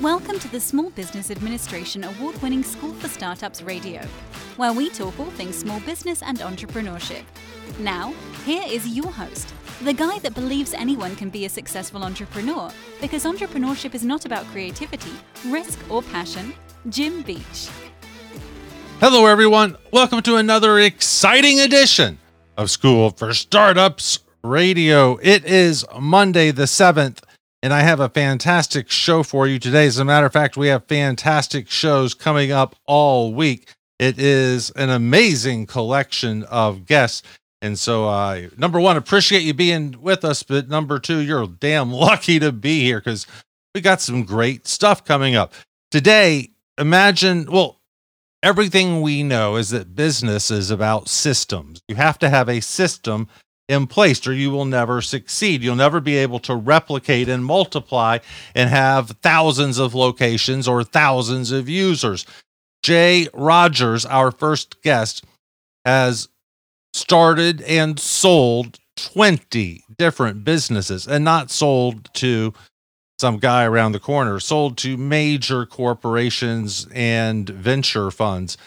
Welcome to the Small Business Administration award winning School for Startups Radio, where we talk all things small business and entrepreneurship. Now, here is your host, the guy that believes anyone can be a successful entrepreneur because entrepreneurship is not about creativity, risk, or passion, Jim Beach. Hello, everyone. Welcome to another exciting edition of School for Startups Radio. It is Monday, the 7th, and I have a fantastic show for you today. As a matter of fact, we have fantastic shows coming up all week. It is an amazing collection of guests. And so, uh, number one, appreciate you being with us. But number two, you're damn lucky to be here because we got some great stuff coming up. Today, imagine, well, everything we know is that business is about systems. You have to have a system in place or you will never succeed. You'll never be able to replicate and multiply and have thousands of locations or thousands of users. Jay Rodgers, our first guest, has started and sold 20 different businesses and not sold to some guy around the corner, sold to major corporations and venture funds.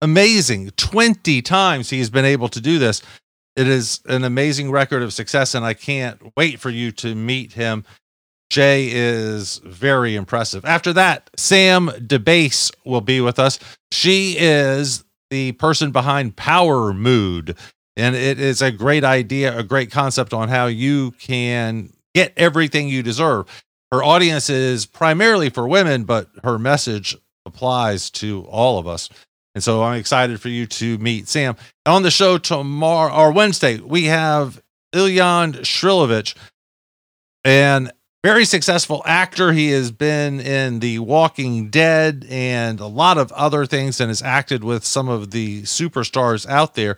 Amazing. 20 times he's been able to do this. It is an amazing record of success, and I can't wait for you to meet him. Jay is very impressive. After that, Sam DeMase will be with us. She is the person behind Power Mood, and it is a great idea, a great concept on how you can get everything you deserve her audience is primarily for women, but her message applies to all of us. And so I'm excited for you to meet Sam. On the show tomorrow or Wednesday, we have Ilyan Shrilovich, an very successful actor. He has been in The Walking Dead and a lot of other things and has acted with some of the superstars out there.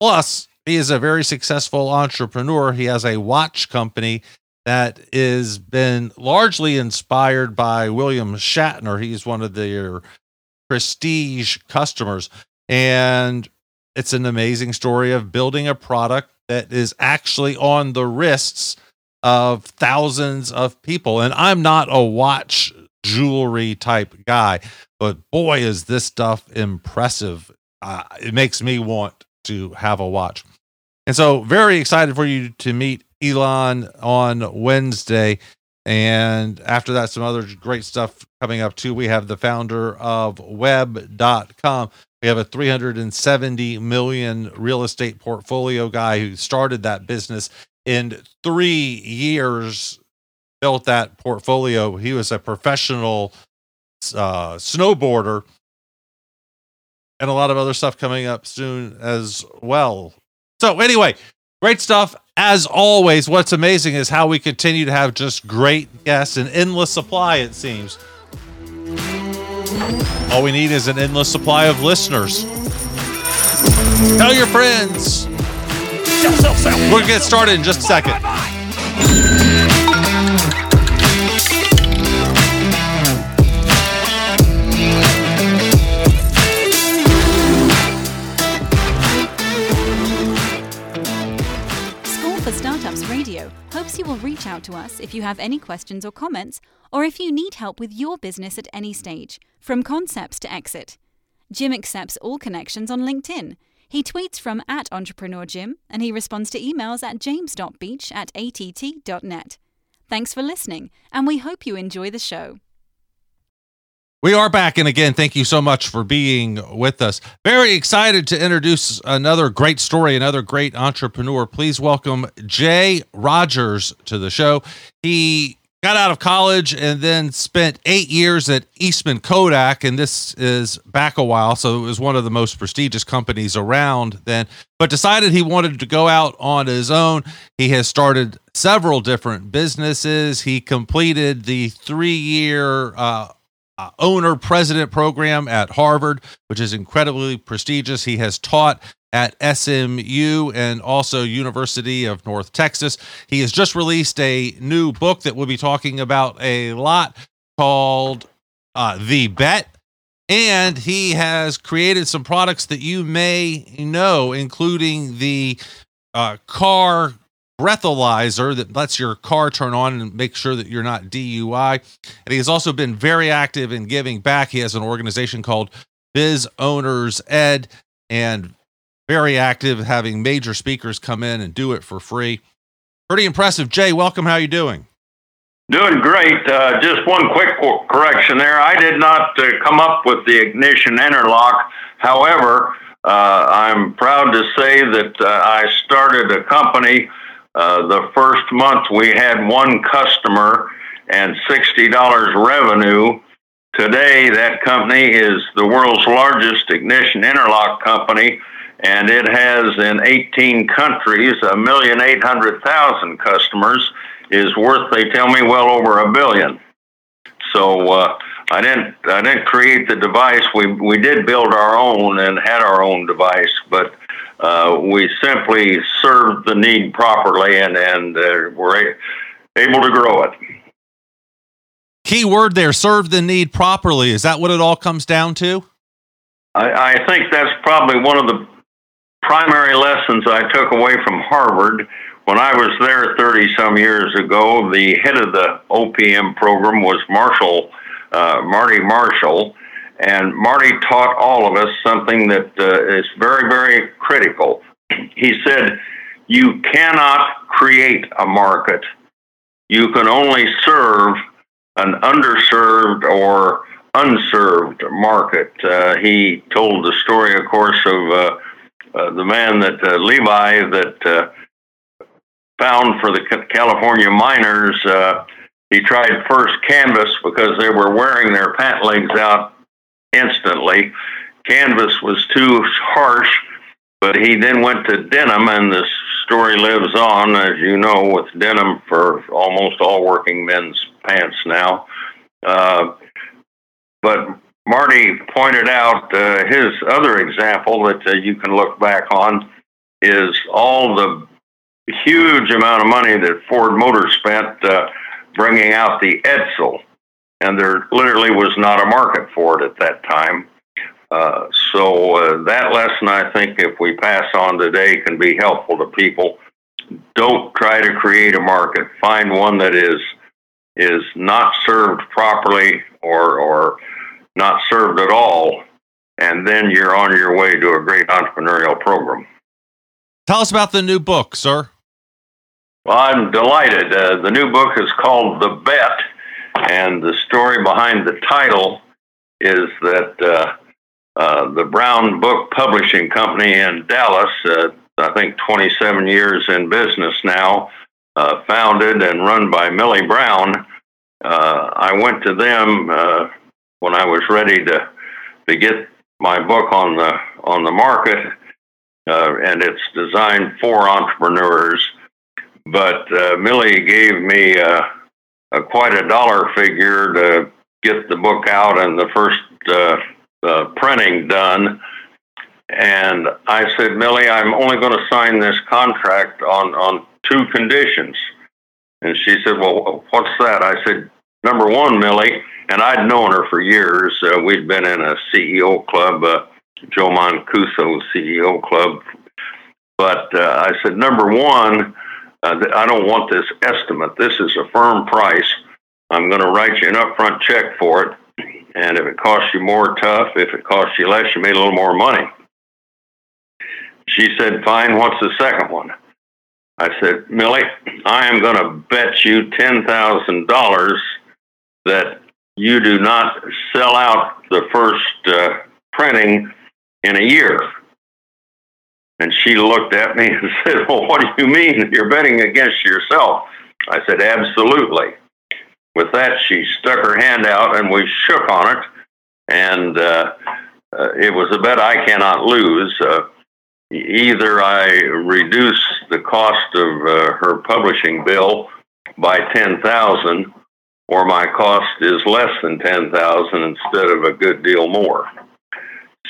Plus, he is a very successful entrepreneur. He has a watch company that is been largely inspired by William Shatner. He's one of their prestige customers. And it's an amazing story of building a product that is actually on the wrists of thousands of people. And I'm not a watch jewelry type guy, but boy, is this stuff impressive. Uh, it makes me want to have a watch. And so, very excited for you to meet Elon on Wednesday. And after that, some other great stuff coming up too. We have the founder of web.com. We have a 370 million real estate portfolio guy who started that business in three years, built that portfolio. He was a professional uh, snowboarder and a lot of other stuff coming up soon as well. So, anyway, great stuff. As always, what's amazing is how we continue to have just great guests, an endless supply, it seems. All we need is an endless supply of listeners. Tell your friends. We're going to get started in just a second. You will reach out to us if you have any questions or comments, or if you need help with your business at any stage, from concepts to exit. Jim accepts all connections on LinkedIn. He tweets from at Entrepreneur Jim, and he responds to emails at james.beach at att.net. Thanks for listening, and we hope you enjoy the show. We are back, and again, thank you so much for being with us. Very excited to introduce another great story, another great entrepreneur. Please welcome Jay Rodgers to the show. He got out of college and then spent eight years at Eastman Kodak, and this is back a while, so it was one of the most prestigious companies around then. But decided he wanted to go out on his own. He has started several different businesses. He completed the three-year uh, uh, owner president program at Harvard, which is incredibly prestigious. He has taught at SMU and also University of North Texas. He has just released a new book that we'll be talking about a lot called uh, The Bet. And he has created some products that you may know, including the uh, car breathalyzer that lets your car turn on and make sure that you're not DUI. And he has also been very active in giving back. He has an organization called Biz Owners Ed and very active having major speakers come in and do it for free. Pretty impressive. Jay, welcome. How are you doing? Doing great. Uh, just one quick correction there. I did not uh, come up with the ignition interlock. However, uh, I'm proud to say that uh, I started a company. Uh, the first month we had one customer and $60 revenue. Today, that company is the world's largest ignition interlock company, and it has in 18 countries a million eight hundred thousand customers. Is worth, they tell me, well over a billion. So uh, I didn't I didn't create the device. We we did build our own and had our own device, but uh, we simply served the need properly and and uh, were able to grow it. Key word there: serve the need properly. Is that what it all comes down to? I, I think that's probably one of the primary lessons I took away from Harvard. When I was there 30 some years ago, the head of the OPM program was Marshall uh, Marty Marshall, and Marty taught all of us something that uh, is very, very critical. He said, You cannot create a market, you can only serve an underserved or unserved market. Uh, he told the story, of course, of uh, uh, the man that uh, Levi that found for the California miners he tried first canvas because they were wearing their pant legs out instantly. Canvas was too harsh, but he then went to denim, and the story lives on, as you know, with denim for almost all working men's pants now. Uh, but Marty pointed out uh, his other example that uh, you can look back on is all the huge amount of money that Ford Motor spent uh, bringing out the Edsel, and there literally was not a market for it at that time. Uh, so uh, that lesson, I think, if we pass on today, can be helpful to people. Don't try to create a market. Find one that is is not served properly or or not served at all, and then you're on your way to a great entrepreneurial program. Tell us about the new book, sir. Well, I'm delighted. Uh, the new book is called The Bet, and the story behind the title is that uh, uh, the Brown Book Publishing Company in Dallas, uh, I think 27 years in business now, uh, founded and run by Milli Brown. Uh, I went to them when I was ready to to get my book on the on the market, and it's designed for entrepreneurs but uh, Milli gave me uh, a, quite a dollar figure to get the book out and the first uh, uh, printing done. And I said, Milli, I'm only going to sign this contract on, on two conditions. And she said, Well, what's that? I said, Number one, Milli, and I'd known her for years. Uh, we'd been in a CEO club, uh, Joe Mancuso CEO club. But uh, I said, Number one, uh, I don't want this estimate. This is a firm price. I'm going to write you an upfront check for it. And if it costs you more, tough. If it costs you less, you made a little more money. She said, Fine, what's the second one? I said, Milli, I am going to bet you $10,000 that you do not sell out the first uh, printing in a year. And she looked at me and said, Well, what do you mean? You're betting against yourself. I said, Absolutely. With that, she stuck her hand out and we shook on it. And uh, uh, it was a bet I cannot lose. Uh, either I reduce the cost of uh, her publishing bill by 10000 or my cost is less than 10000 instead of a good deal more.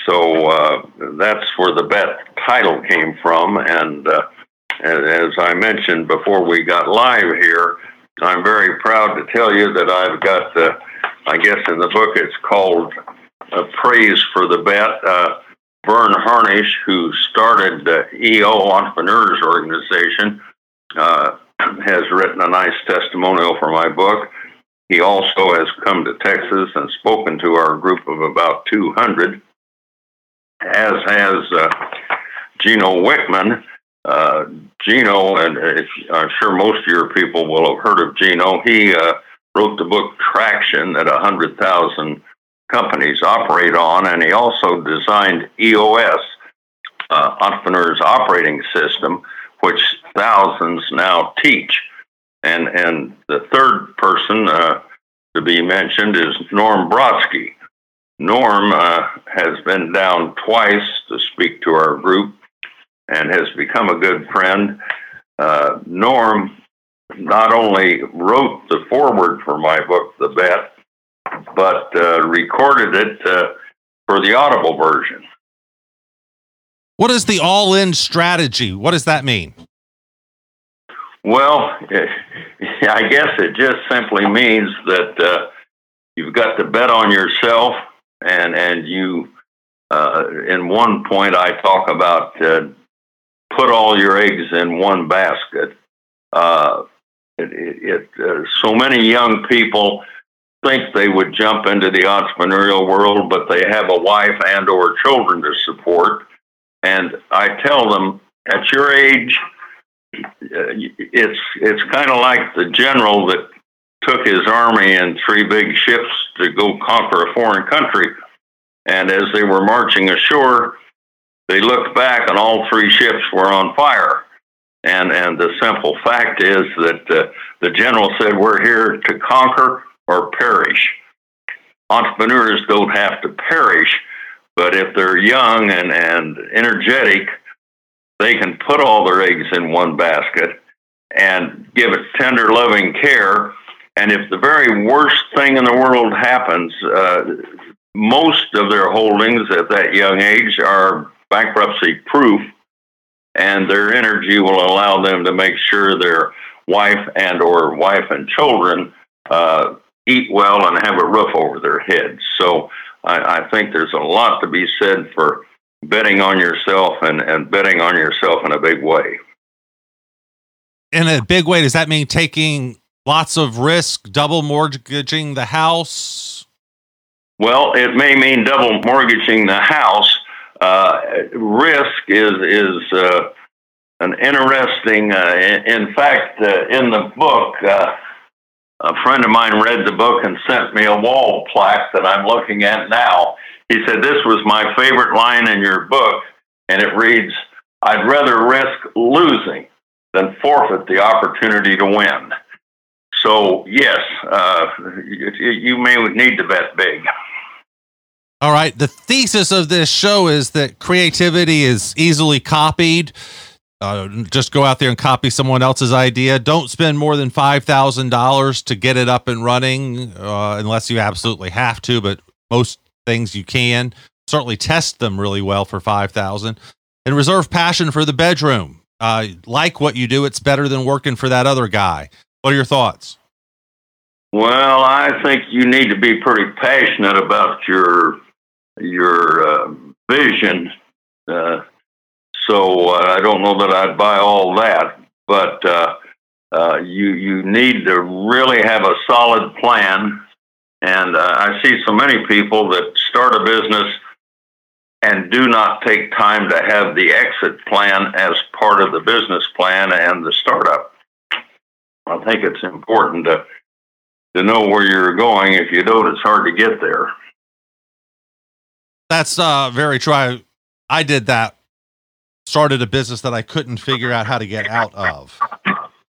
So uh, that's where the bet title came from. And uh, as I mentioned before we got live here, I'm very proud to tell you that I've got the, I guess in the book it's called uh, Praise for the Bet. Uh, Verne Harnish, who started the EO Entrepreneurs Organization, uh, has written a nice testimonial for my book. He also has come to Texas and spoken to our group of about 200, as has uh, Gino Wickman. Uh, Gino, and I'm sure most of your people will have heard of Gino. He uh, wrote the book Traction that 100,000 companies operate on, and he also designed EOS, uh, Entrepreneurs Operating System, which thousands now teach. And, and the third person uh, to be mentioned is Norm Brodsky. Norm uh, has been down twice to speak to our group and has become a good friend. Uh, Norm not only wrote the foreword for my book, The Bet, but uh, recorded it uh, for the Audible version. What is the all in strategy? What does that mean? Well, I guess it just simply means that uh, you've got to bet on yourself, and and you. Uh, in one point, I talk about uh, put all your eggs in one basket. Uh, it, it, uh, so many young people think they would jump into the entrepreneurial world, but they have a wife and or children to support. And I tell them, at your age, it's it's kind of like the general that took his army and three big ships to go conquer a foreign country. And as they were marching ashore, they looked back and all three ships were on fire. And and the simple fact is that uh, the general said, "We're here to conquer or perish." Entrepreneurs don't have to perish, but if they're young and, and energetic, they can put all their eggs in one basket and give it tender, loving care. And if the very worst thing in the world happens, uh, most of their holdings at that young age are bankruptcy proof, and their energy will allow them to make sure their wife and or wife and children uh, eat well and have a roof over their heads. So I, I think there's a lot to be said for betting on yourself and, and betting on yourself in a big way. In a big way, does that mean taking lots of risk, double mortgaging the house? Well, it may mean double mortgaging the house. Uh, risk is is uh, an interesting. Uh, in, in, fact, uh, in the book, uh, a friend of mine read the book and sent me a wall plaque that I'm looking at now. He said, This was my favorite line in your book, and it reads, I'd rather risk losing than forfeit the opportunity to win. So, yes, uh, you, may need to bet big. All right. The thesis of this show is that creativity is easily copied. Uh, just go out there and copy someone else's idea. Don't spend more than five thousand dollars to get it up and running, uh, unless you absolutely have to. But most things you can. Certainly test them really well for 5000 and reserve passion for the bedroom. Uh, like what you do, it's better than working for that other guy. What are your thoughts? Well, I think you need to be pretty passionate about your your uh, vision. Uh, so uh, I don't know that I'd buy all that, but uh, uh, you you need to really have a solid plan and uh, I see so many people that start a business and do not take time to have the exit plan as part of the business plan and the startup. I think it's important to to know where you're going. If you don't, it's hard to get there. That's uh, very true. I, did that. Started a business that I couldn't figure out how to get out of.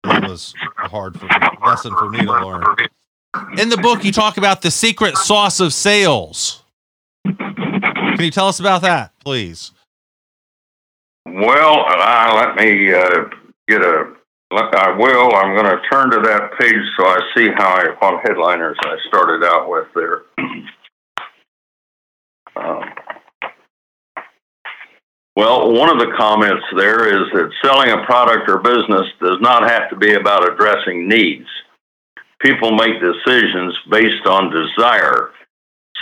That was a hard for, lesson for me to learn. In the book, you talk about the secret sauce of sales. Can you tell us about that, please? Well, uh, let me uh, get a. I will. I'm going to turn to that page so I see how I, on headliners I started out with there. um, Well, one of the comments there is that selling a product or business does not have to be about addressing needs. People make decisions based on desire.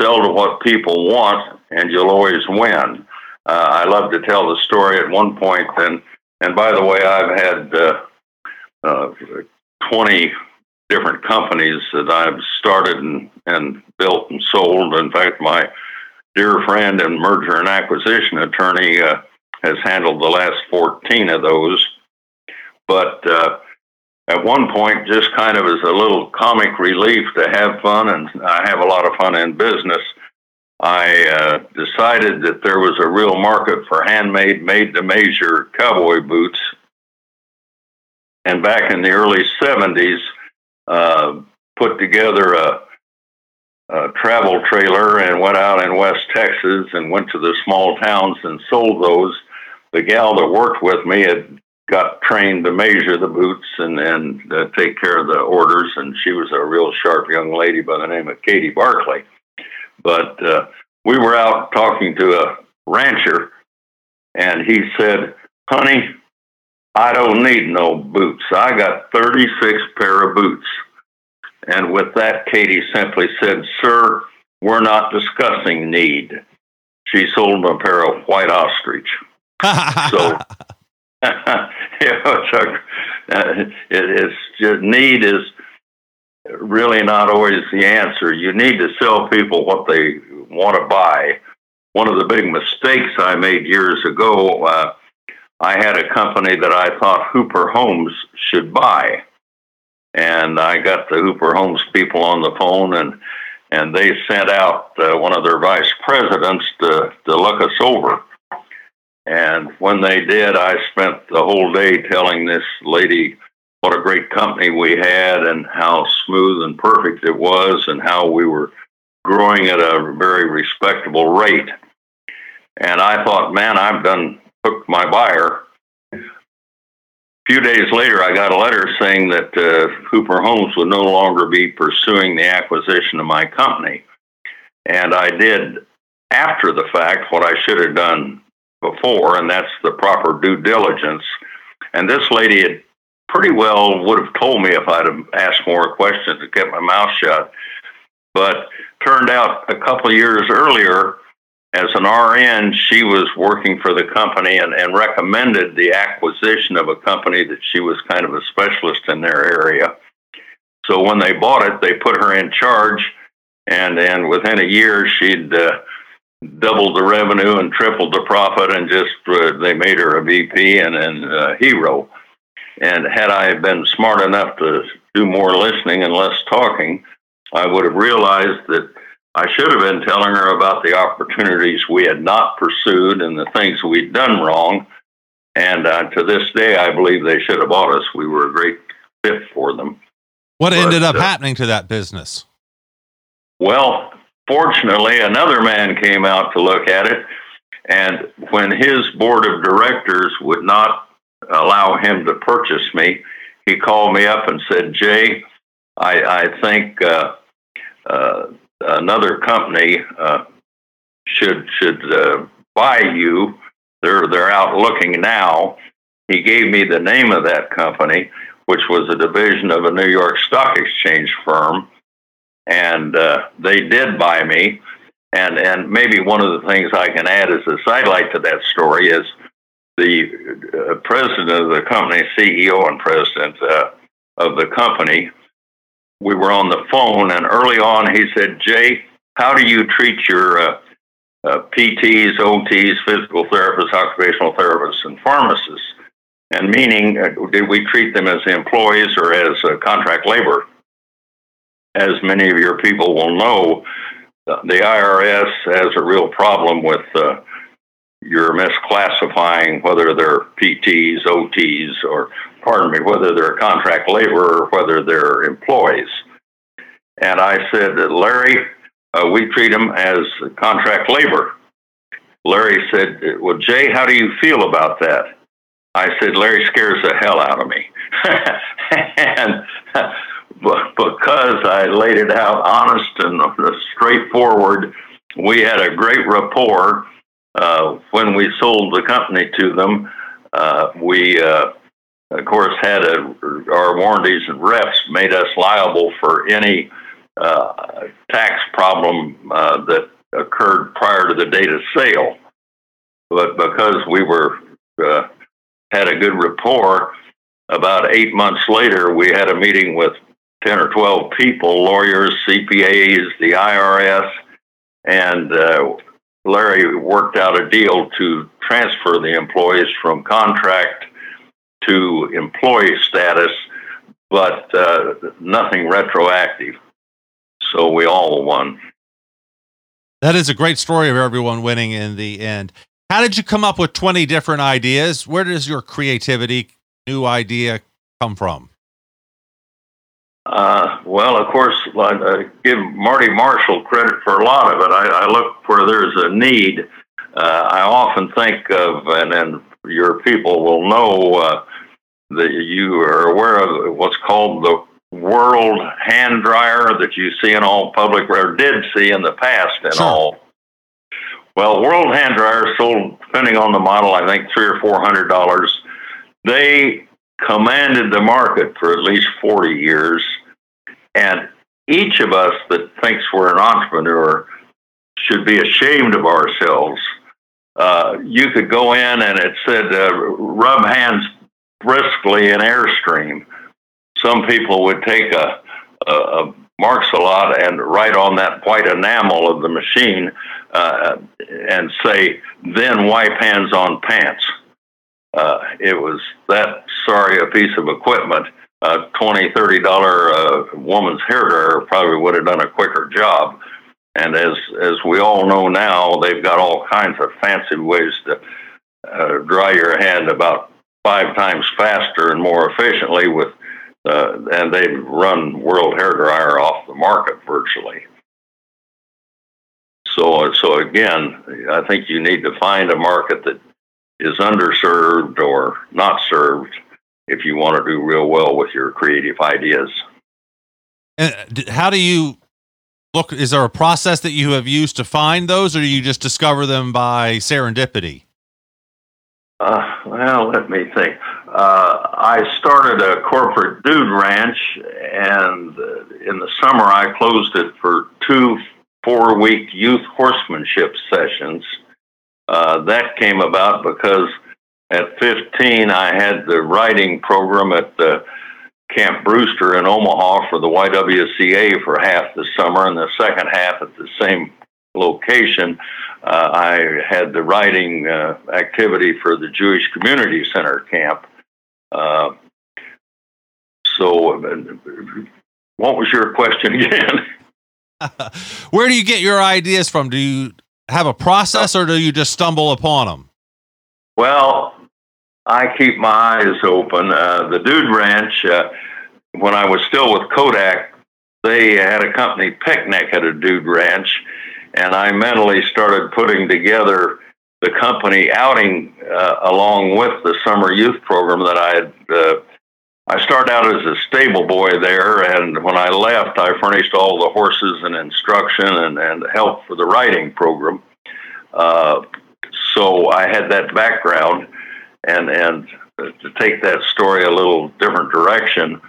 Sell to what people want, and you'll always win. Uh, I love to tell the story at one point, and and by the way, I've had uh, uh, 20 different companies that I've started and, and built and sold. In fact, my dear friend and merger and acquisition attorney uh, has handled the last 14 of those. But uh, at one point, just kind of as a little comic relief to have fun, and I have a lot of fun in business, I uh, decided that there was a real market for handmade, made to measure cowboy boots. And back in the early 70s, uh, put together a uh, travel trailer and went out in West Texas and went to the small towns and sold those. The gal that worked with me had got trained to measure the boots and and uh, take care of the orders, and she was a real sharp young lady by the name of Katie Barclay. But uh, we were out talking to a rancher, and he said, "Honey, I don't need no boots. I got 36 pair of boots." And with that, Katie simply said, Sir, we're not discussing need. She sold him a pair of white ostrich. so you know, Chuck, uh, it is just, need is really not always the answer. You need to sell people what they want to buy. One of the big mistakes I made years ago, uh, I had a company that I thought Hooper Holmes should buy and I got the Hooper Holmes people on the phone, and and they sent out uh, one of their vice presidents to to look us over. And when they did, I spent the whole day telling this lady what a great company we had and how smooth and perfect it was, and how we were growing at a very respectable rate. And I thought, man, I've done hooked my buyer A few days later, I got a letter saying that uh, Hooper Holmes would no longer be pursuing the acquisition of my company. And I did, after the fact, what I should have done before, and that's the proper due diligence. And this lady had pretty well would have told me if I'd have asked more questions and kept my mouth shut. But turned out a couple of years earlier, as an RN, she was working for the company and, and recommended the acquisition of a company that she was kind of a specialist in their area. So when they bought it, they put her in charge, and and within a year, she'd uh, doubled the revenue and tripled the profit, and just uh, they made her a VP and, and a hero. And had I been smart enough to do more listening and less talking, I would have realized that I should have been telling her about the opportunities we had not pursued and the things we'd done wrong. And uh, to this day, I believe they should have bought us. We were a great fit for them. What but, ended up uh, happening to that business? Well, fortunately, another man came out to look at it. And when his board of directors would not allow him to purchase me, he called me up and said, Jay, I, I think uh, uh, another company uh, should should uh, buy you. They're they're out looking now. He gave me the name of that company, which was a division of a New York Stock Exchange firm, and uh, they did buy me. And and maybe one of the things I can add as a sidelight to that story is the uh, president of the company, CEO and president uh, of the company, we were on the phone, and early on he said, Jay, how do you treat your uh, uh, PTs, OTs, physical therapists, occupational therapists, and pharmacists? And meaning, uh, did we treat them as employees or as uh, contract labor? As many of your people will know, the IRS has a real problem with uh, you're misclassifying whether they're PTs, OTs, or pardon me, whether they're contract labor or whether they're employees. And I said, Larry, uh, we treat them as contract labor. Larry said, Well, Jay, how do you feel about that? I said, Larry scares the hell out of me. and because I laid it out honest and straightforward, we had a great rapport uh, when we sold the company to them, uh, we, uh, of course, had a, our warranties and reps made us liable for any uh, tax problem uh, that occurred prior to the date of sale. But because we were uh, had a good rapport, about eight months later, we had a meeting with 10 or 12 people lawyers, CPAs, the IRS, and uh, Larry worked out a deal to transfer the employees from contract to employee status, but uh, nothing retroactive. So we all won. That is a great story of everyone winning in the end. How did you come up with 20 different ideas? Where does your creativity, new idea come from? Uh, well, of course, I give Marty Marshall credit for a lot of it. I, I look where there's a need. Uh, I often think of, and, and your people will know uh, that you are aware of what's called the world hand dryer that you see in all public, or did see in the past and Sure. all. Well, world hand dryer sold, depending on the model, I think three or four hundred dollars. They commanded the market for at least 40 years. And each of us that thinks we're an entrepreneur should be ashamed of ourselves. Uh, you could go in and it said, uh, rub hands briskly in Airstream. Some people would take a, a, a Marks-a-Lot and write on that white enamel of the machine uh, and say, then wipe hands on pants. Uh, it was that sorry a piece of equipment. A twenty, thirty dollar uh, woman's hair dryer probably would have done a quicker job. And as as we all know now, they've got all kinds of fancy ways to uh, dry your hand about five times faster and more efficiently. With uh, and they've run World Hair Dryer off the market virtually. So so again, I think you need to find a market that is underserved or not served if you want to do real well with your creative ideas. And how do you look? Is there a process that you have used to find those, or do you just discover them by serendipity? Uh, well, let me think. Uh, I started a corporate dude ranch, and uh, in the summer I closed it for two four week youth horsemanship sessions. Uh, that came about because at 15 I had the writing program at the Camp Brewster in Omaha for the YWCA for half the summer, and the second half at the same location. Uh, I had the writing uh, activity for the Jewish Community Center camp. Uh, so, uh, what was your question again? Where do you get your ideas from? Do you have a process, or do you just stumble upon them? Well, I keep my eyes open. Uh, the Dude Ranch, uh, when I was still with Kodak, they had a company picnic at a Dude Ranch, and I mentally started putting together the company outing uh, along with the summer youth program that I had. Uh, I started out as a stable boy there, and when I left, I furnished all the horses and instruction and, and help for the writing program. Uh, so I had that background, and and to take that story a little different direction,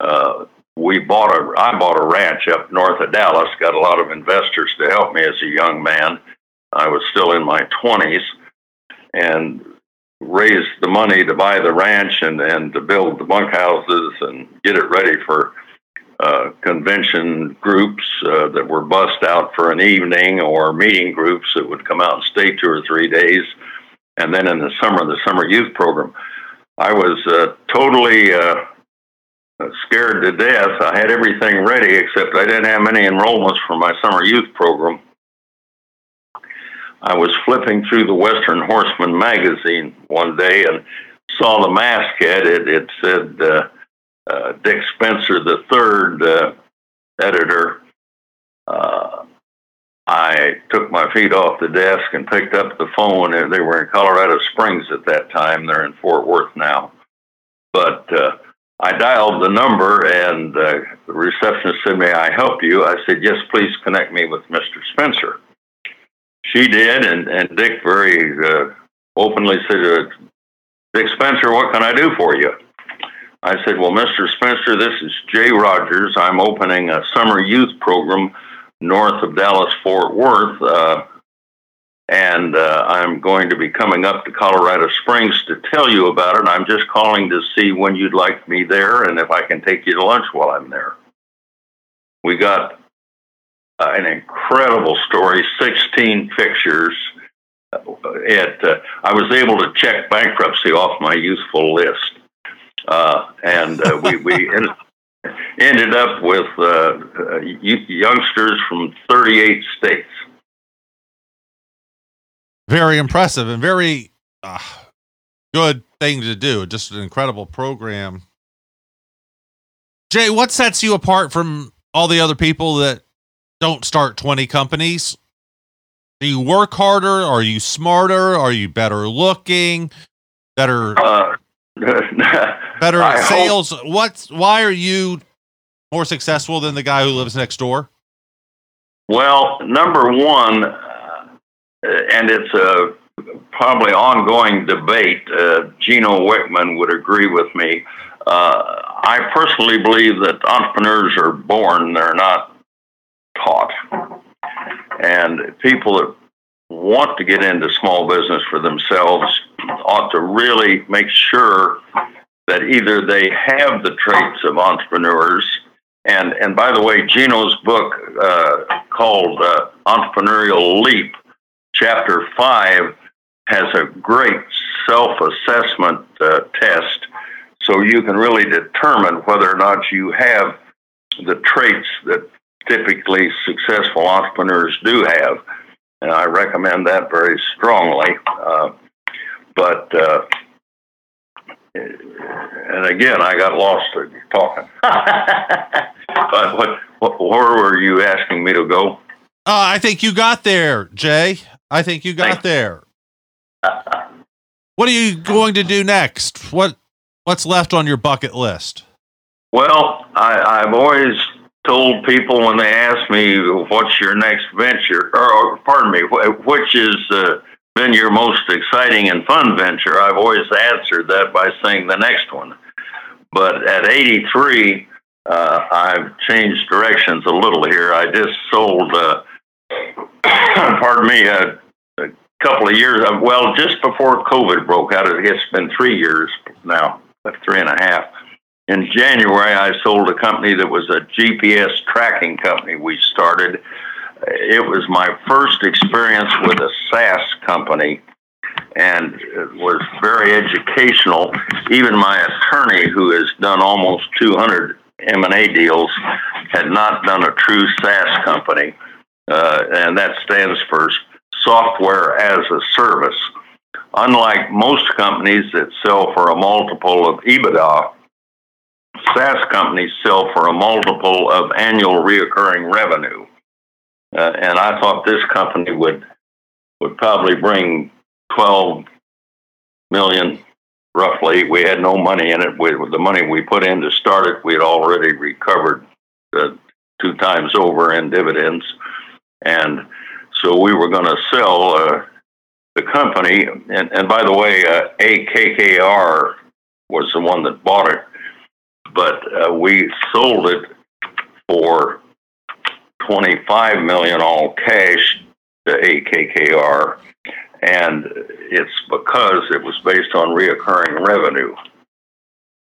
uh, we bought a I bought a ranch up north of Dallas. Got a lot of investors to help me as a young man. I was still in my twenties, and raised the money to buy the ranch and and to build the bunkhouses and get it ready for uh, convention groups uh, that were bussed out for an evening or meeting groups that would come out and stay two or three days. And then in the summer, the summer youth program, I was uh, totally uh, scared to death. I had everything ready, except I didn't have any enrollments for my summer youth program. I was flipping through the Western Horseman magazine one day and saw the masthead. It, it said, uh, uh, Dick Spencer, the third uh, editor. I took my feet off the desk and picked up the phone. They were in Colorado Springs at that time. They're in Fort Worth now. But uh, I dialed the number, and uh, the receptionist said, "May I help you?" I said, "Yes, please connect me with Mr. Spencer." she did, and, and Dick very uh, openly said, uh, Dick Spencer, what can I do for you? I said, Well, Mr. Spencer, this is Jay Rodgers. I'm opening a summer youth program north of Dallas Fort Worth. Uh, and uh, I'm going to be coming up to Colorado Springs to tell you about it. I'm just calling to see when you'd like me there and if I can take you to lunch while I'm there. We got uh, an incredible story 16 pictures. It, uh, I was able to check bankruptcy off my youthful list. Uh, and uh, we, we ended up with uh, youngsters from 38 states very impressive and very uh, good thing to do. Just an incredible program. Jay, what sets you apart from all the other people that don't start 20 companies? Do you work harder? Are you smarter? Are you better looking? Better uh, better at sales? Hope. What's why are you more successful than the guy who lives next door? Well, number one, and it's a probably ongoing debate. Uh, Gino Wickman would agree with me. Uh, I personally believe that entrepreneurs are born; they're not taught. And people that want to get into small business for themselves ought to really make sure that either they have the traits of entrepreneurs. And, and by the way, Gino's book uh, called uh, Entrepreneurial Leap chapter 5 has a great self assessment uh, test so you can really determine whether or not you have the traits that typically successful entrepreneurs do have. And I recommend that very strongly. Uh, but, uh, and again, I got lost talking. but what, what, where were you asking me to go? Uh, I think you got there, Jay. I think you got Thanks. there. what are you going to do next? What what's left on your bucket list? Well, I, I've always told people when they ask me what's your next venture, or, or pardon me, which is uh, been your most exciting and fun venture, I've always answered that by saying the next one. But at 83, uh, I've changed directions a little here. I just sold, uh, pardon me, uh, couple of years. Uh, well, just before COVID broke out, I guess it's been three years now, three and a half. In January, I sold a company that was a GPS tracking company we started. It was my first experience with a SaaS company and it was very educational. Even my attorney, who has done almost 200 M&A deals, had not done a true SaaS company. Uh, and that stands for software as a service. Unlike most companies that sell for a multiple of EBITDA, SaaS companies sell for a multiple of annual reoccurring revenue. Uh, and I thought this company would would probably bring 12 million roughly. We had no money in it. With the money we put in to start it, we had already recovered uh, two times over in dividends. And so we were going to sell uh, the company. And, and by the way, uh, AKKR was the one that bought it, but uh, we sold it for 25 million all cash to AKKR. And it's because it was based on reoccurring revenue.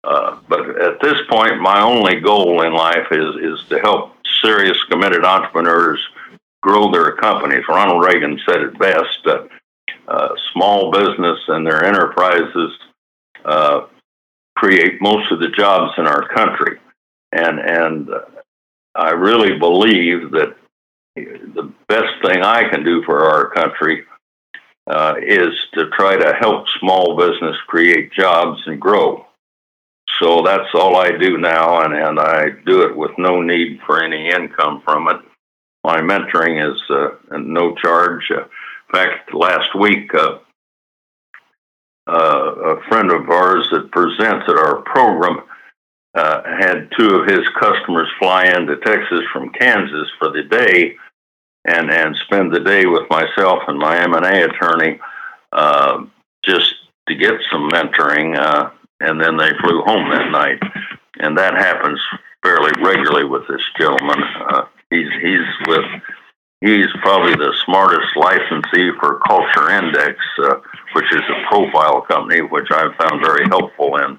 Uh, but at this point, my only goal in life is, is to help serious, committed entrepreneurs grow their companies. Ronald Reagan said it best that uh, small business and their enterprises uh, create most of the jobs in our country. And, and I really believe that the best thing I can do for our country uh, is to try to help small business create jobs and grow. So that's all I do now, and, and I do it with no need for any income from it my mentoring is uh, no charge. Uh, in fact, last week, uh, uh, a friend of ours that presents at our program uh, had two of his customers fly into Texas from Kansas for the day, and and spend the day with myself and my M and A attorney, uh, just to get some mentoring. Uh, and then they flew home that night, and that happens fairly regularly with this gentleman. Uh, he's he's with he's probably the smartest licensee for Culture Index, uh, which is a profile company, which I've found very helpful in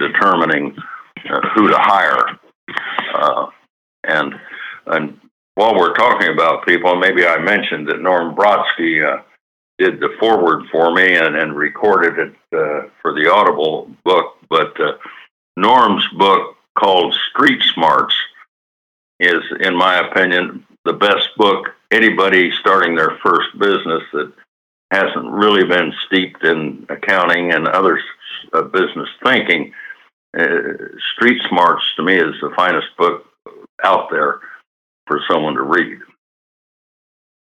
determining who to hire. Uh, and and while we're talking about people, maybe I mentioned that Norm Brodsky uh, did the forward for me and, and recorded it uh, for the Audible book. But uh, Norm's book called Street Smarts is, in my opinion, the best book anybody starting their first business that hasn't really been steeped in accounting and other uh, business thinking. Uh, Street Smarts to me is the finest book out there for someone to read.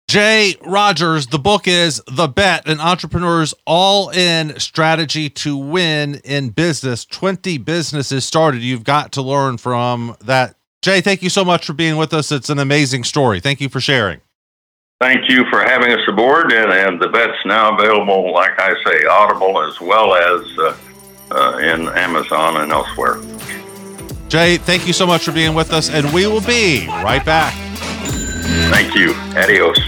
Jay Rodgers, the book is The Bet, an entrepreneur's all in strategy to win in business. 20 businesses started. You've got to learn from that. Jay, thank you so much for being with us. It's an amazing story. Thank you for sharing. Thank you for having us aboard. And, and the bet's now available, like I say, Audible as well as uh, uh, in Amazon and elsewhere. Jay, thank you so much for being with us, and we will be right back. Thank you. Adios.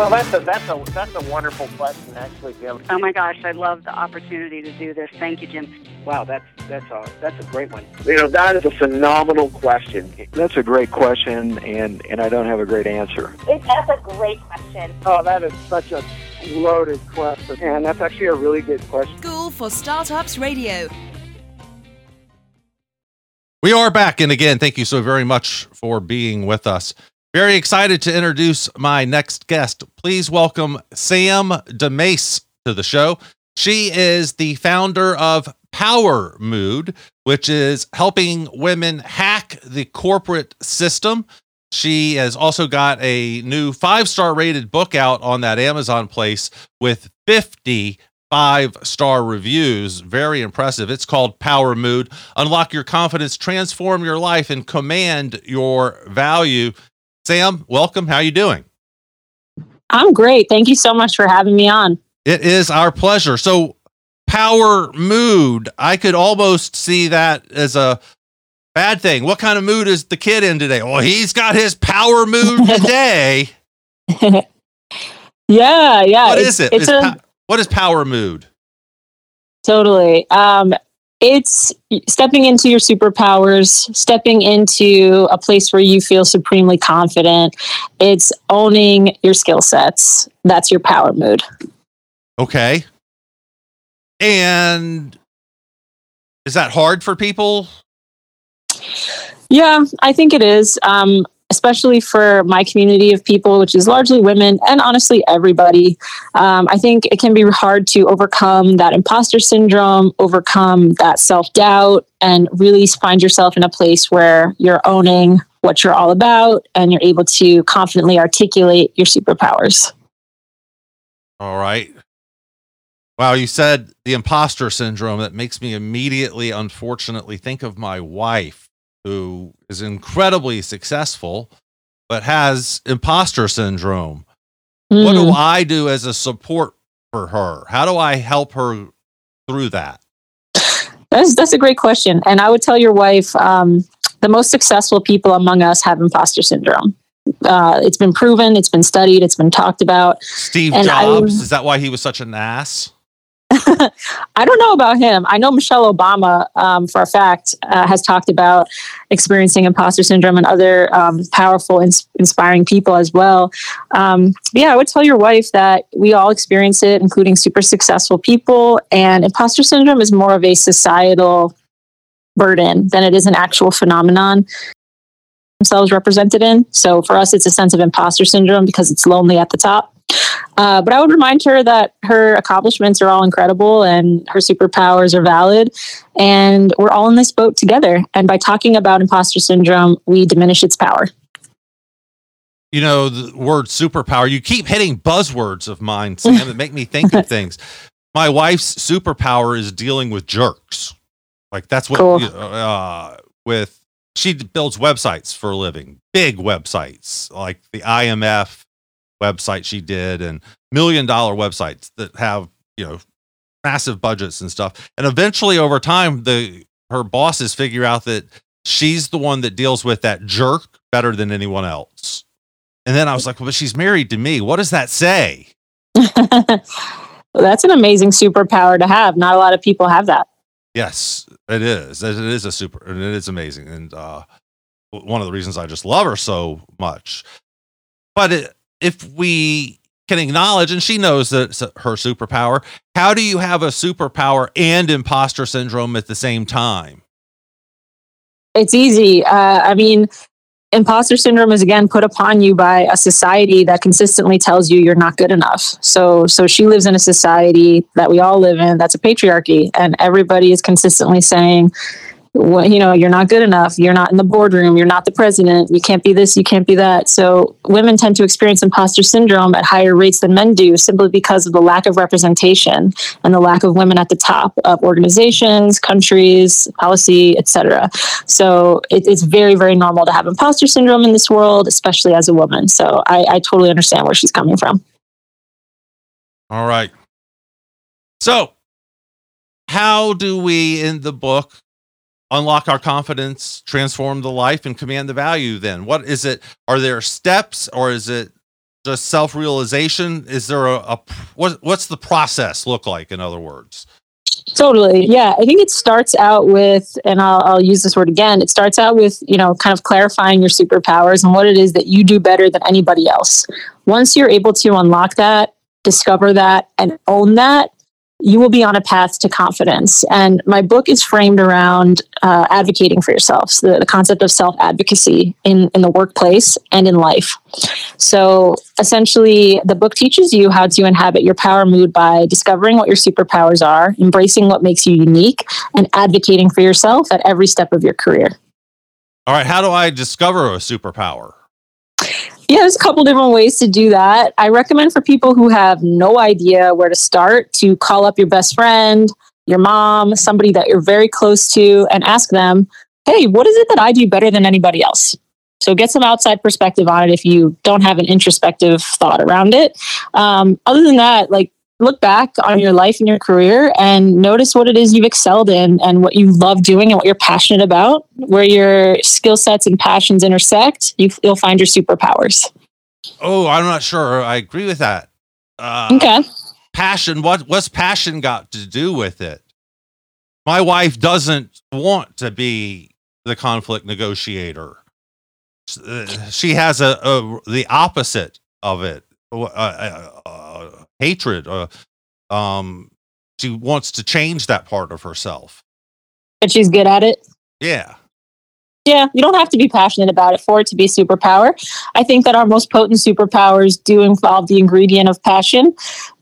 Well, that's a that's a that's a wonderful question, actually, Jim. Oh my gosh, I love the opportunity to do this. Thank you, Jim. Wow, that's that's a that's a great one. You know, that is a phenomenal question. That's a great question, and and I don't have a great answer. It, that's a great question. Oh, that is such a loaded question, and that's actually a really good question. School for Startups Radio. We are back, and again, thank you so very much for being with us. Very excited to introduce my next guest. Please welcome Sam DeMase to the show. She is the founder of Power Mood, which is helping women hack the corporate system. She has also got a new five star rated book out on that Amazon place with 50 five star reviews. Very impressive. It's called Power Mood. Unlock your confidence, transform your life, and command your value. Sam, welcome. How you doing? I'm great. Thank you so much for having me on. It is our pleasure. So, power mood, I could almost see that as a bad thing. What kind of mood is the kid in today? Well, he's got his power mood today. yeah, yeah. What is it? It's Is a, pa- what is power mood? totally. Um, it's stepping into your superpowers, stepping into a place where you feel supremely confident. It's owning your skill sets. That's your power mood. Okay. And is that hard for people? Yeah, I think it is. Um, especially for my community of people, which is largely women and honestly everybody. Um, I think it can be hard to overcome that imposter syndrome, overcome that self doubt, and really find yourself in a place where you're owning what you're all about and you're able to confidently articulate your superpowers. All right. Wow, you said the imposter syndrome. That makes me immediately, unfortunately, think of my wife, who is incredibly successful, but has imposter syndrome. What do Mm. I do as a support for her? How do I help her through that? That's that's a great question, and I would tell your wife um, the most successful people among us have imposter syndrome. Uh, it's been proven, it's been studied, it's been talked about. Steve And Jobs, is that why he was such an ass? I don't know about him. I know Michelle Obama, um, for a fact, uh, has talked about experiencing imposter syndrome and other um, powerful, ins- inspiring people as well. Um, yeah, I would tell your wife that we all experience it, including super successful people. And imposter syndrome is more of a societal burden than it is an actual phenomenon themselves represented in. So for us, it's a sense of imposter syndrome because it's lonely at the top. Uh, but I would remind her that her accomplishments are all incredible and her superpowers are valid. And we're all in this boat together. And by talking about imposter syndrome, we diminish its power. you know, the word superpower. You keep hitting buzzwords of mine, Sam, that make me think of things. My wife's superpower is dealing with jerks. Like that's what Cool. uh, with she builds websites for a living, big websites like the IMF website she did, and million dollar websites that have you know massive budgets and stuff. And eventually, over time, the her bosses figure out that she's the one that deals with that jerk better than anyone else. And then I was like, well, but she's married to me. What does that say? That's an amazing superpower to have. Not a lot of people have that. Yes, it is. It is a super, and it is amazing. And uh, one of the reasons I just love her so much. But it, if we can acknowledge, and she knows that her superpower, how do you have a superpower and imposter syndrome at the same time? It's easy. Uh, I mean, imposter syndrome is again put upon you by a society that consistently tells you you're not good enough. So, so she lives in a society that we all live in that's a patriarchy, and everybody is consistently saying, you know, you're not good enough. You're not in the boardroom. You're not the president. You can't be this. You can't be that. So women tend to experience imposter syndrome at higher rates than men do simply because of the lack of representation and the lack of women at the top of organizations, countries, policy, etc. So it, it's very, very normal to have imposter syndrome in this world, especially as a woman. So I, I totally understand where she's coming from. All right. So, how do we in the book unlock our confidence, transform the life, and command the value? Then, what is it? Are there steps, or is it just self realization? Is there a, a what? What's the process look like? In other words, Totally. Yeah. I think it starts out with, and I'll, I'll use this word again, it starts out with, you know, kind of clarifying your superpowers and what it is that you do better than anybody else. Once you're able to unlock that, discover that, and own that, you will be on a path to confidence. And my book is framed around uh, advocating for yourself, so the, the concept of self advocacy in, in the workplace and in life. So essentially, the book teaches you how to inhabit your power mood by discovering what your superpowers are, embracing what makes you unique, and advocating for yourself at every step of your career. all right. How do I discover a superpower? Yeah, there's a couple different ways to do that. I recommend for people who have no idea where to start to call up your best friend, your mom, somebody that you're very close to, and ask them, hey, what is it that I do better than anybody else? So get some outside perspective on it if you don't have an introspective thought around it. Um, other than that, like look back on your life and your career and notice what it is you've excelled in and what you love doing and what you're passionate about. Where your skill sets and passions intersect, you, you'll find your superpowers. Oh, I'm not sure. I agree with that. Uh, Okay. passion what what's passion got to do with it my wife doesn't want to be the conflict negotiator uh, she has a, a the opposite of it uh, uh, uh, hatred uh, um she wants to change that part of herself And she's good at it. yeah Yeah, you don't have to be passionate about it for it to be superpower. I think that our most potent superpowers do involve the ingredient of passion,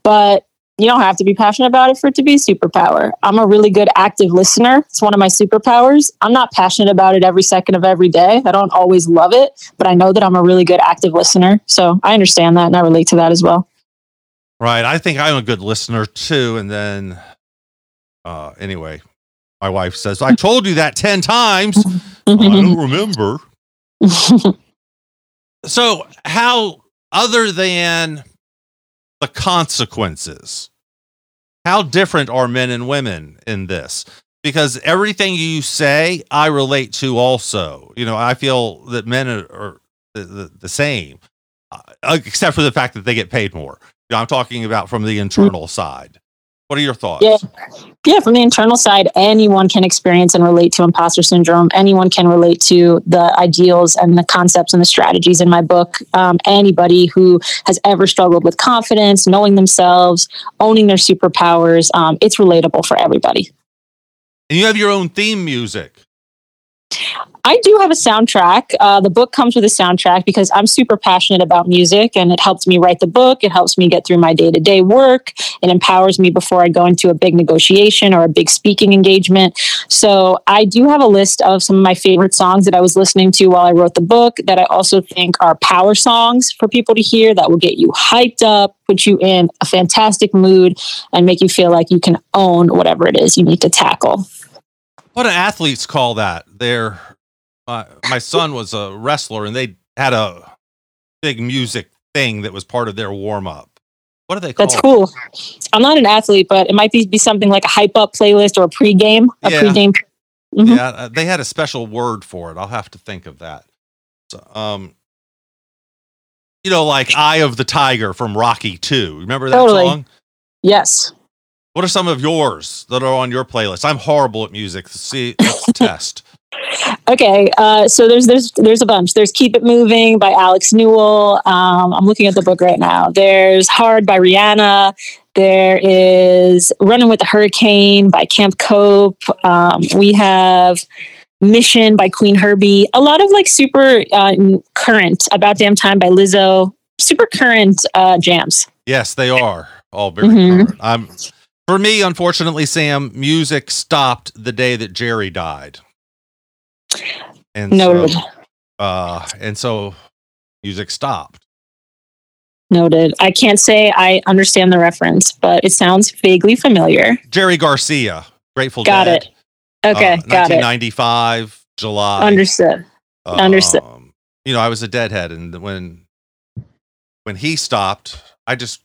but you don't have to be passionate about it for it to be superpower. I'm a really good active listener. It's one of my superpowers. I'm not passionate about it every second of every day. I don't always love it, but I know that I'm a really good active listener. So I understand that and I relate to that as well. Right i think i'm a good listener too and then uh anyway my wife says i told you that 10 times i don't remember So, how, other than the consequences, how different are men and women in this? Because everything you say, I relate to also. You know, I feel that men are, are the, the, the same, uh, except for the fact that they get paid more. You know, I'm talking about from the internal side. What are your thoughts? Yeah. Yeah, from the internal side, anyone can experience and relate to imposter syndrome. Anyone can relate to the ideals and the concepts and the strategies in my book. Um, anybody who has ever struggled with confidence, knowing themselves, owning their superpowers, um, it's relatable for everybody. And you have your own theme music. I do have a soundtrack. Uh, the book comes with a soundtrack because I'm super passionate about music and it helps me write the book. It helps me get through my day to day work. It empowers me before I go into a big negotiation or a big speaking engagement. So I do have a list of some of my favorite songs that I was listening to while I wrote the book that I also think are power songs for people to hear that will get you hyped up, put you in a fantastic mood, and make you feel like you can own whatever it is you need to tackle. What do athletes call that? They're my my son was a wrestler and they had a big music thing that was part of their warm up. What do they call That's cool. I'm not an athlete, but it might be, be something like a hype up playlist or a pregame. A Yeah. pregame. Mhm. Yeah, uh, they had a special word for it. I'll have to think of that. So, um, you know, like "Eye of the Tiger" from Rocky Two. Remember that Totally. song? Yes. What are some of yours that are on your playlist? I'm horrible at music. See, let's test. Okay, uh, so there's there's there's a bunch. There's "Keep It Moving" by Alex Newell. Um, I'm looking at the book right now. There's "Hard" by Rihanna. There is "Running with the Hurricane" by Camp Cope. Um, we have "Mission" by Queen Herbie. A lot of like super uh, current "About Damn Time" by Lizzo. Super current uh, jams. Yes, they are all very Mhm. current. I'm for me, unfortunately, Sam, music stopped the day that Jerry died. And Noted. so uh and so music stopped. Noted. I can't say I understand the reference, but it sounds vaguely familiar. Jerry Garcia, Grateful Got Dead. Got it. Okay, uh, got it. 1995, July. Understood. understood. Um, You know, I was a deadhead, and when when he stopped, I just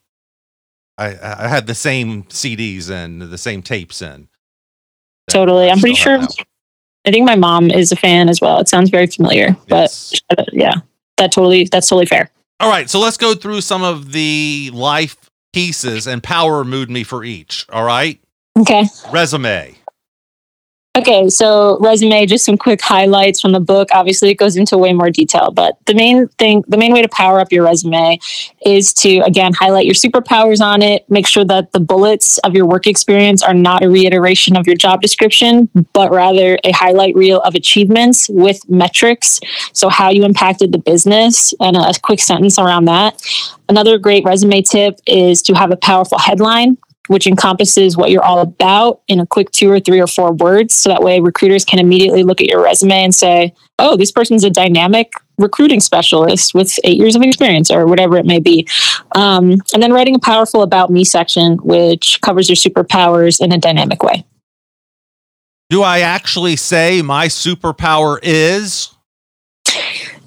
I I had the same CDs and the same tapes in. Totally. I'm pretty sure. I think my mom is a fan as well. It sounds very familiar, Yes. but uh, yeah, that totally that's totally fair. All right, so let's go through some of the life pieces and power mood me for each. All right, Okay. resume. Okay, so resume, just some quick highlights from the book. Obviously, it goes into way more detail, but the main thing, the main way to power up your resume is to, again, highlight your superpowers on it. Make sure that the bullets of your work experience are not a reiteration of your job description, but rather a highlight reel of achievements with metrics. So, how you impacted the business and a quick sentence around that. Another great resume tip is to have a powerful headline which encompasses what you're all about in a quick two or three or four words. So that way recruiters can immediately look at your resume and say, oh, this person's a dynamic recruiting specialist with eight years of experience or whatever it may be. Um, and then writing a powerful about me section, which covers your superpowers in a dynamic way. Do I actually say my superpower is?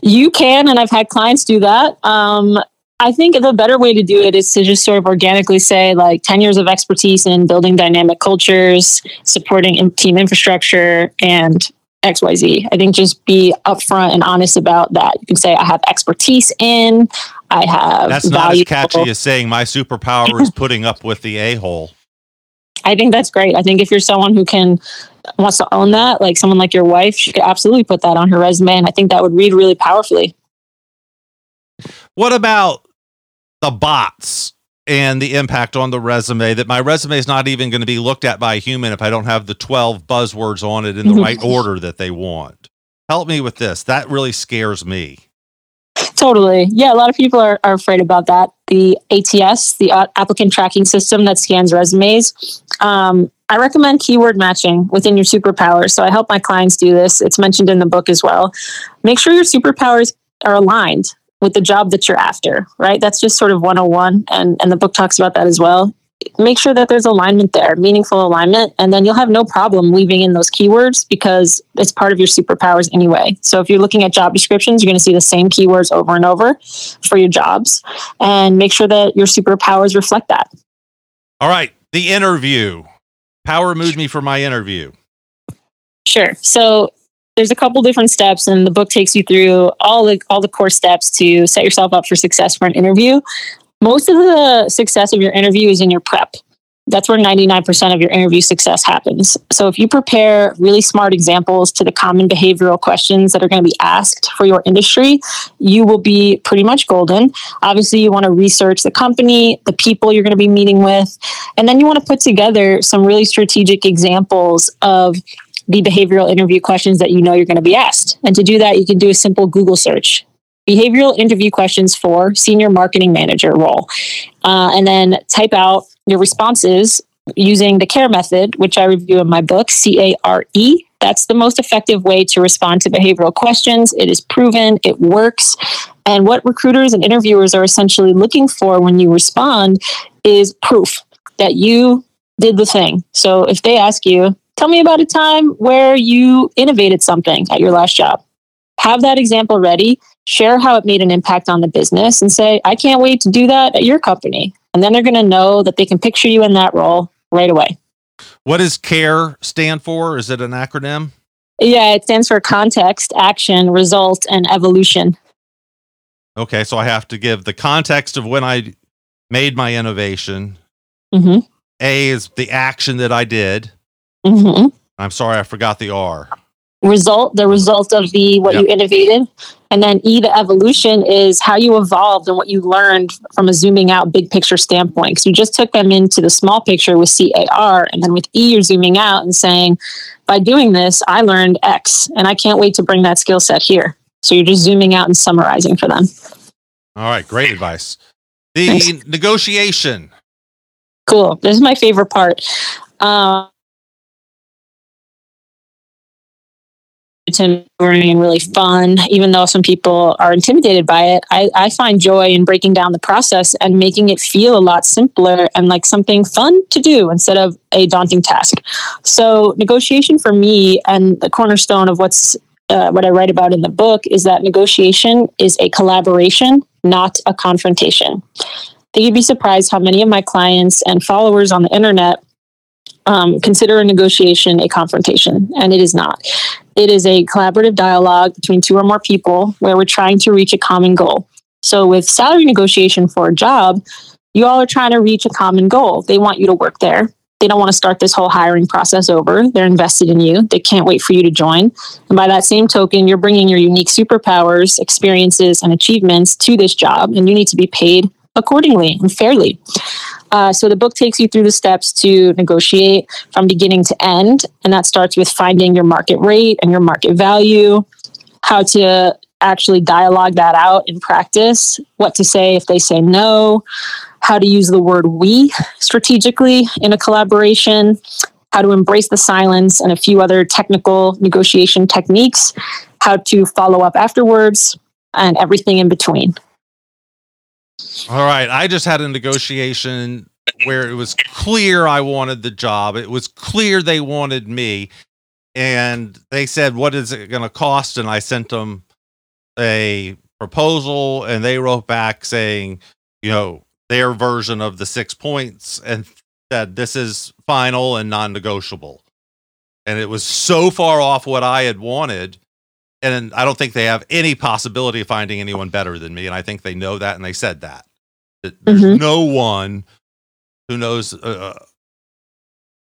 You can, and I've had clients do that. Um, I think the better way to do it is to just sort of organically say, like, 10 years of expertise in building dynamic cultures, supporting in- team infrastructure, and XYZ. I think just be upfront and honest about that. You can say, I have expertise in, I have That's not as catchy as saying my superpower is putting up with the a hole. I think that's great. I think if you're someone who can wants to own that, like someone like your wife, she could absolutely put that on her resume. And I think that would read really powerfully. What about the bots and the impact on the resume? That my resume is not even going to be looked at by a human if I don't have the 12 buzzwords on it in the right order that they want. Help me with this. That really scares me. Totally. Yeah, a lot of people are, are afraid about that. The ATS, the uh, applicant tracking system that scans resumes. Um, I recommend keyword matching within your superpowers. So I help my clients do this. It's mentioned in the book as well. Make sure your superpowers are aligned with the job that you're after, right? That's just sort of 101. And, and the book talks about that as well. Make sure that there's alignment there, meaningful alignment, and then you'll have no problem weaving in those keywords because it's part of your superpowers anyway. So if you're looking at job descriptions, you're going to see the same keywords over and over for your jobs, and make sure that your superpowers reflect that. All right. The interview. Power mood me for my interview. Sure. So there's a couple different steps, and the book takes you through all the all the core steps to set yourself up for success for an interview. Most of the success of your interview is in your prep. That's where 99% of your interview success happens. So if you prepare really smart examples to the common behavioral questions that are going to be asked for your industry, you will be pretty much golden. Obviously, you want to research the company, the people you're going to be meeting with, and then you want to put together some really strategic examples of the behavioral interview questions that you know you're going to be asked. And to do that, you can do a simple Google search behavioral interview questions for senior marketing manager role. Uh, and then type out your responses using the CARE method, which I review in my book, C A R E. That's the most effective way to respond to behavioral questions. It is proven, it works. And what recruiters and interviewers are essentially looking for when you respond is proof that you did the thing. So if they ask you, tell me about a time where you innovated something at your last job, have that example ready, share how it made an impact on the business, and say, I can't wait to do that at your company. And then they're going to know that they can picture you in that role right away. What does CARE stand for? Is it an acronym? Yeah, it stands for context, action, result, and evolution. Okay, so I have to give the context of when I made my innovation. Mm-hmm. A is the action that I did. Mm-hmm. I'm sorry, I forgot the R. Result, the result of the what Yep. you innovated. And then E, the evolution is how you evolved and what you learned from a zooming out big picture standpoint. Because you just took them into the small picture with CAR. And then with E, you're zooming out and saying, by doing this, I learned X. And I can't wait to bring that skill set here. So you're just zooming out and summarizing for them. All right, great advice. The Thanks. negotiation. Cool. This is my favorite part. Um, it's empowering and really fun, even though some people are intimidated by it. I, I find joy in breaking down the process and making it feel a lot simpler and like something fun to do instead of a daunting task. So, negotiation for me and the cornerstone of what's uh, what I write about in the book is that negotiation is a collaboration, not a confrontation. I think you'd be surprised how many of my clients and followers on the internet um, consider a negotiation a confrontation, and it is not. It is a collaborative dialogue between two or more people where we're trying to reach a common goal. So, with salary negotiation for a job, you all are trying to reach a common goal. They want you to work there. They don't want to start this whole hiring process over. They're invested in you. They can't wait for you to join. And by that same token, you're bringing your unique superpowers, experiences, and achievements to this job, and you need to be paid accordingly and fairly. Uh, so the book takes you through the steps to negotiate from beginning to end, and that starts with finding your market rate and your market value, how to actually dialogue that out in practice, what to say if they say no, how to use the word we strategically in a collaboration, how to embrace the silence, and a few other technical negotiation techniques, how to follow up afterwards, and everything in between. All right. I just had a negotiation where it was clear I wanted the job. It was clear they wanted me. And they said, What is it going to cost? And I sent them a proposal and they wrote back saying, you know, their version of the six points and said, This is final and non negotiable. And it was so far off what I had wanted. And I don't think they have any possibility of finding anyone better than me. And I think they know that and they said that. that there's Mhm. no one who knows uh,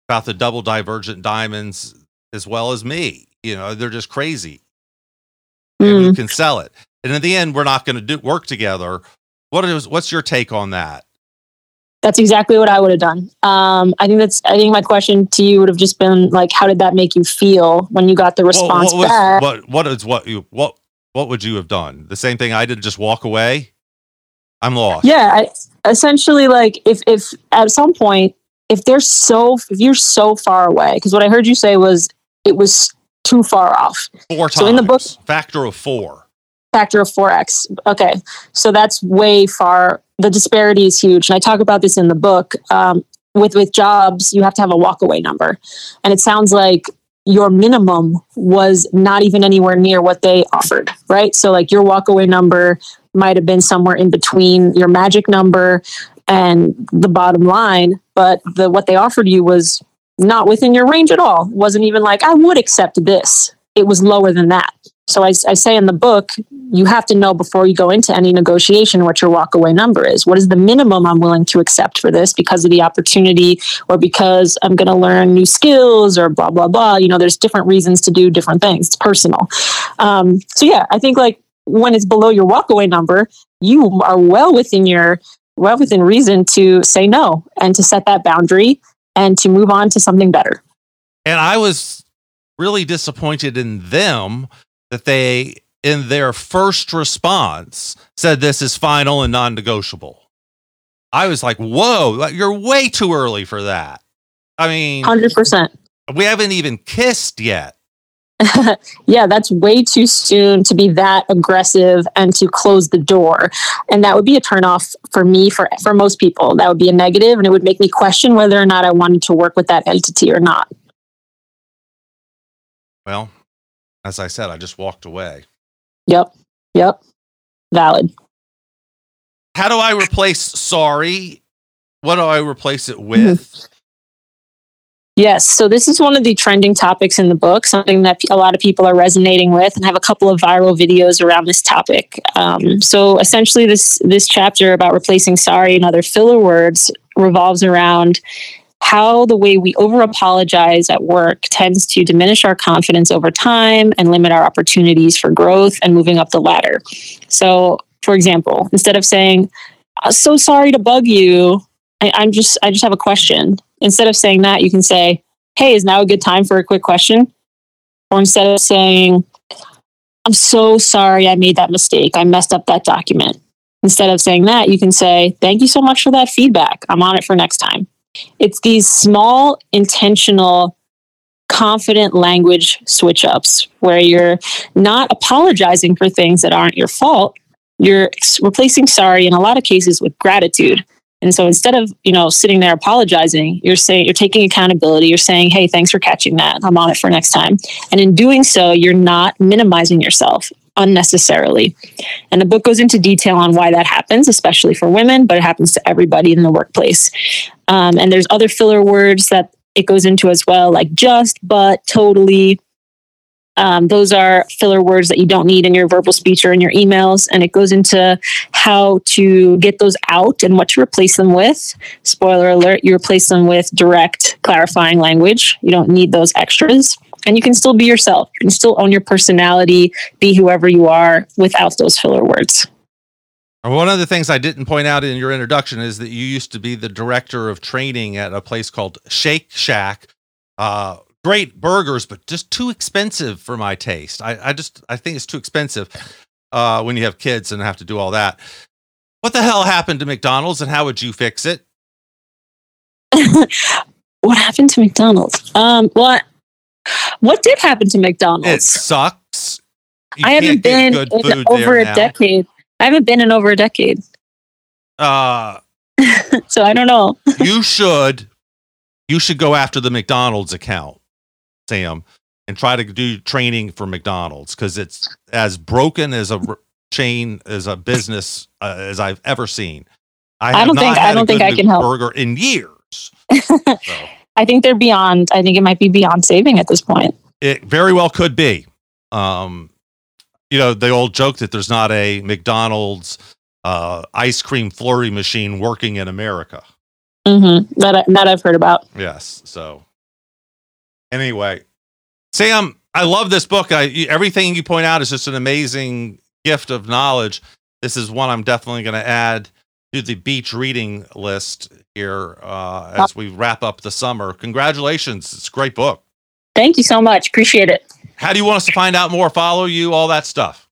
about the double divergent diamonds as well as me. You know, they're just crazy and Mm. who can sell it. And in the end, we're not going to do work together. What is what's your take on that? That's exactly what I would have done. Um, I think that's. I think my question to you would have just been like, how did that make you feel when you got the Well, response what, was, back? what what is what you what what would you have done? The same thing I did, just walk away. I'm lost. Yeah, I, essentially, like if if at some point, if they're so if you're so far away, because what I heard you say was it was too far off. four times. So in the book- factor of four. factor of 4x. Okay. So that's way far. The disparity is huge. And I talk about this in the book. Um, with, with jobs, you have to have a walkaway number. And it sounds like your minimum was not even anywhere near what they offered, right? So, like, your walkaway number might have been somewhere in between your magic number and the bottom line, but the what they offered you was not within your range at all. It wasn't even like, I would accept this. It was lower than that. So I, I say in the book, you have to know before you go into any negotiation what your walkaway number is. What is the minimum I'm willing to accept for this because of the opportunity or because I'm going to learn new skills or blah, blah, blah. You know, there's different reasons to do different things. It's personal. Um, so yeah, I think like when it's below your walkaway number, you are well within your, well within reason to say no and to set that boundary and to move on to something better. And I was really disappointed in them that they, in their first response, said this is final and non negotiable. I was like, whoa, you're way too early for that. I mean, 100%. We haven't even kissed yet. yeah, that's way too soon to be that aggressive and to close the door. And that would be a turnoff for me, for, for most people. That would be a negative, and it would make me question whether or not I wanted to work with that entity or not. Well, as I said, I just walked away. Yep. Yep. Valid. How do I replace sorry? What do I replace it with? Mm-hmm. Yes. So this is one of the trending topics in the book, something that a lot of people are resonating with, and have a couple of viral videos around this topic. Um, so essentially, this this chapter about replacing sorry and other filler words revolves around how the way we over apologize at work tends to diminish our confidence over time and limit our opportunities for growth and moving up the ladder. So, for example, instead of saying, "So sorry to bug you," I, I'm just I just have a question instead of saying that, you can say, Hey, is now a good time for a quick question? Or instead of saying, I'm so sorry I made that mistake. I messed up that document. Instead of saying that, you can say, Thank you so much for that feedback. I'm on it for next time. It's these small, intentional, confident language switch ups where you're not apologizing for things that aren't your fault. You're replacing sorry in a lot of cases with gratitude. And so instead of, you know, sitting there apologizing, you're saying you're taking accountability. You're saying, "Hey, thanks for catching that. I'm on it for next time." And in doing so, you're not minimizing yourself unnecessarily. And the book goes into detail on why that happens, especially for women, but it happens to everybody in the workplace. Um, and there's other filler words that it goes into as well, like just, but, totally, um, those are filler words that you don't need in your verbal speech or in your emails. And it goes into how to get those out and what to replace them with. Spoiler alert, you replace them with direct, clarifying language. You don't need those extras. And you can still be yourself. You can still own your personality, be whoever you are without those filler words. One of the things I didn't point out in your introduction is that you used to be the director of training at a place called Shake Shack, uh, great burgers, but just too expensive for my taste. I, I just I think it's too expensive uh, when you have kids and have to do all that. What the hell happened to McDonald's, and how would you fix it? what happened to McDonald's? Um, what what did happen to McDonald's? It sucks. You I haven't been in over a now. decade. I haven't been in over a decade. Uh, so I don't know. you should you should go after the McDonald's account Sam, and try to do training for McDonald's because it's as broken as a chain as a business uh, as I've ever seen. I, I don't think I don't think I can help burger in years. so. I think they're beyond. I think it might be beyond saving at this point. It very well could be. Um, you know, the old joke that there's not a McDonald's uh, ice cream flurry machine working in America. Mm-hmm. That that I've heard about. Yes. So Anyway, Sam, I love this book. I, everything you point out is just an amazing gift of knowledge. This is one I'm definitely going to add to the beach reading list here uh, as we wrap up the summer. Congratulations. It's a great book. Thank you so much. Appreciate it. How do you want us to find out more, follow you, all that stuff?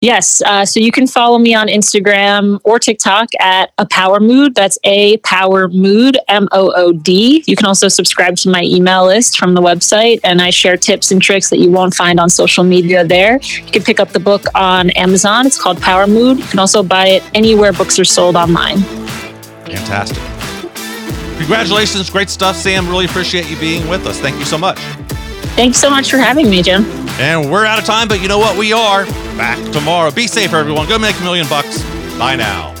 Yes. Uh, so you can follow me on Instagram or TikTok at a power mood. That's a power mood, M O O D. You can also subscribe to my email list from the website, and I share tips and tricks that you won't find on social media there. You can pick up the book on Amazon. It's called Power Mood. You can also buy it anywhere books are sold online. Fantastic. Congratulations. Great stuff, Sam. Really appreciate you being with us. Thank you so much. Thanks so much for having me, Jim. And we're out of time, but you know what? We are back tomorrow. Be safe, everyone. Go make a million bucks. Bye now.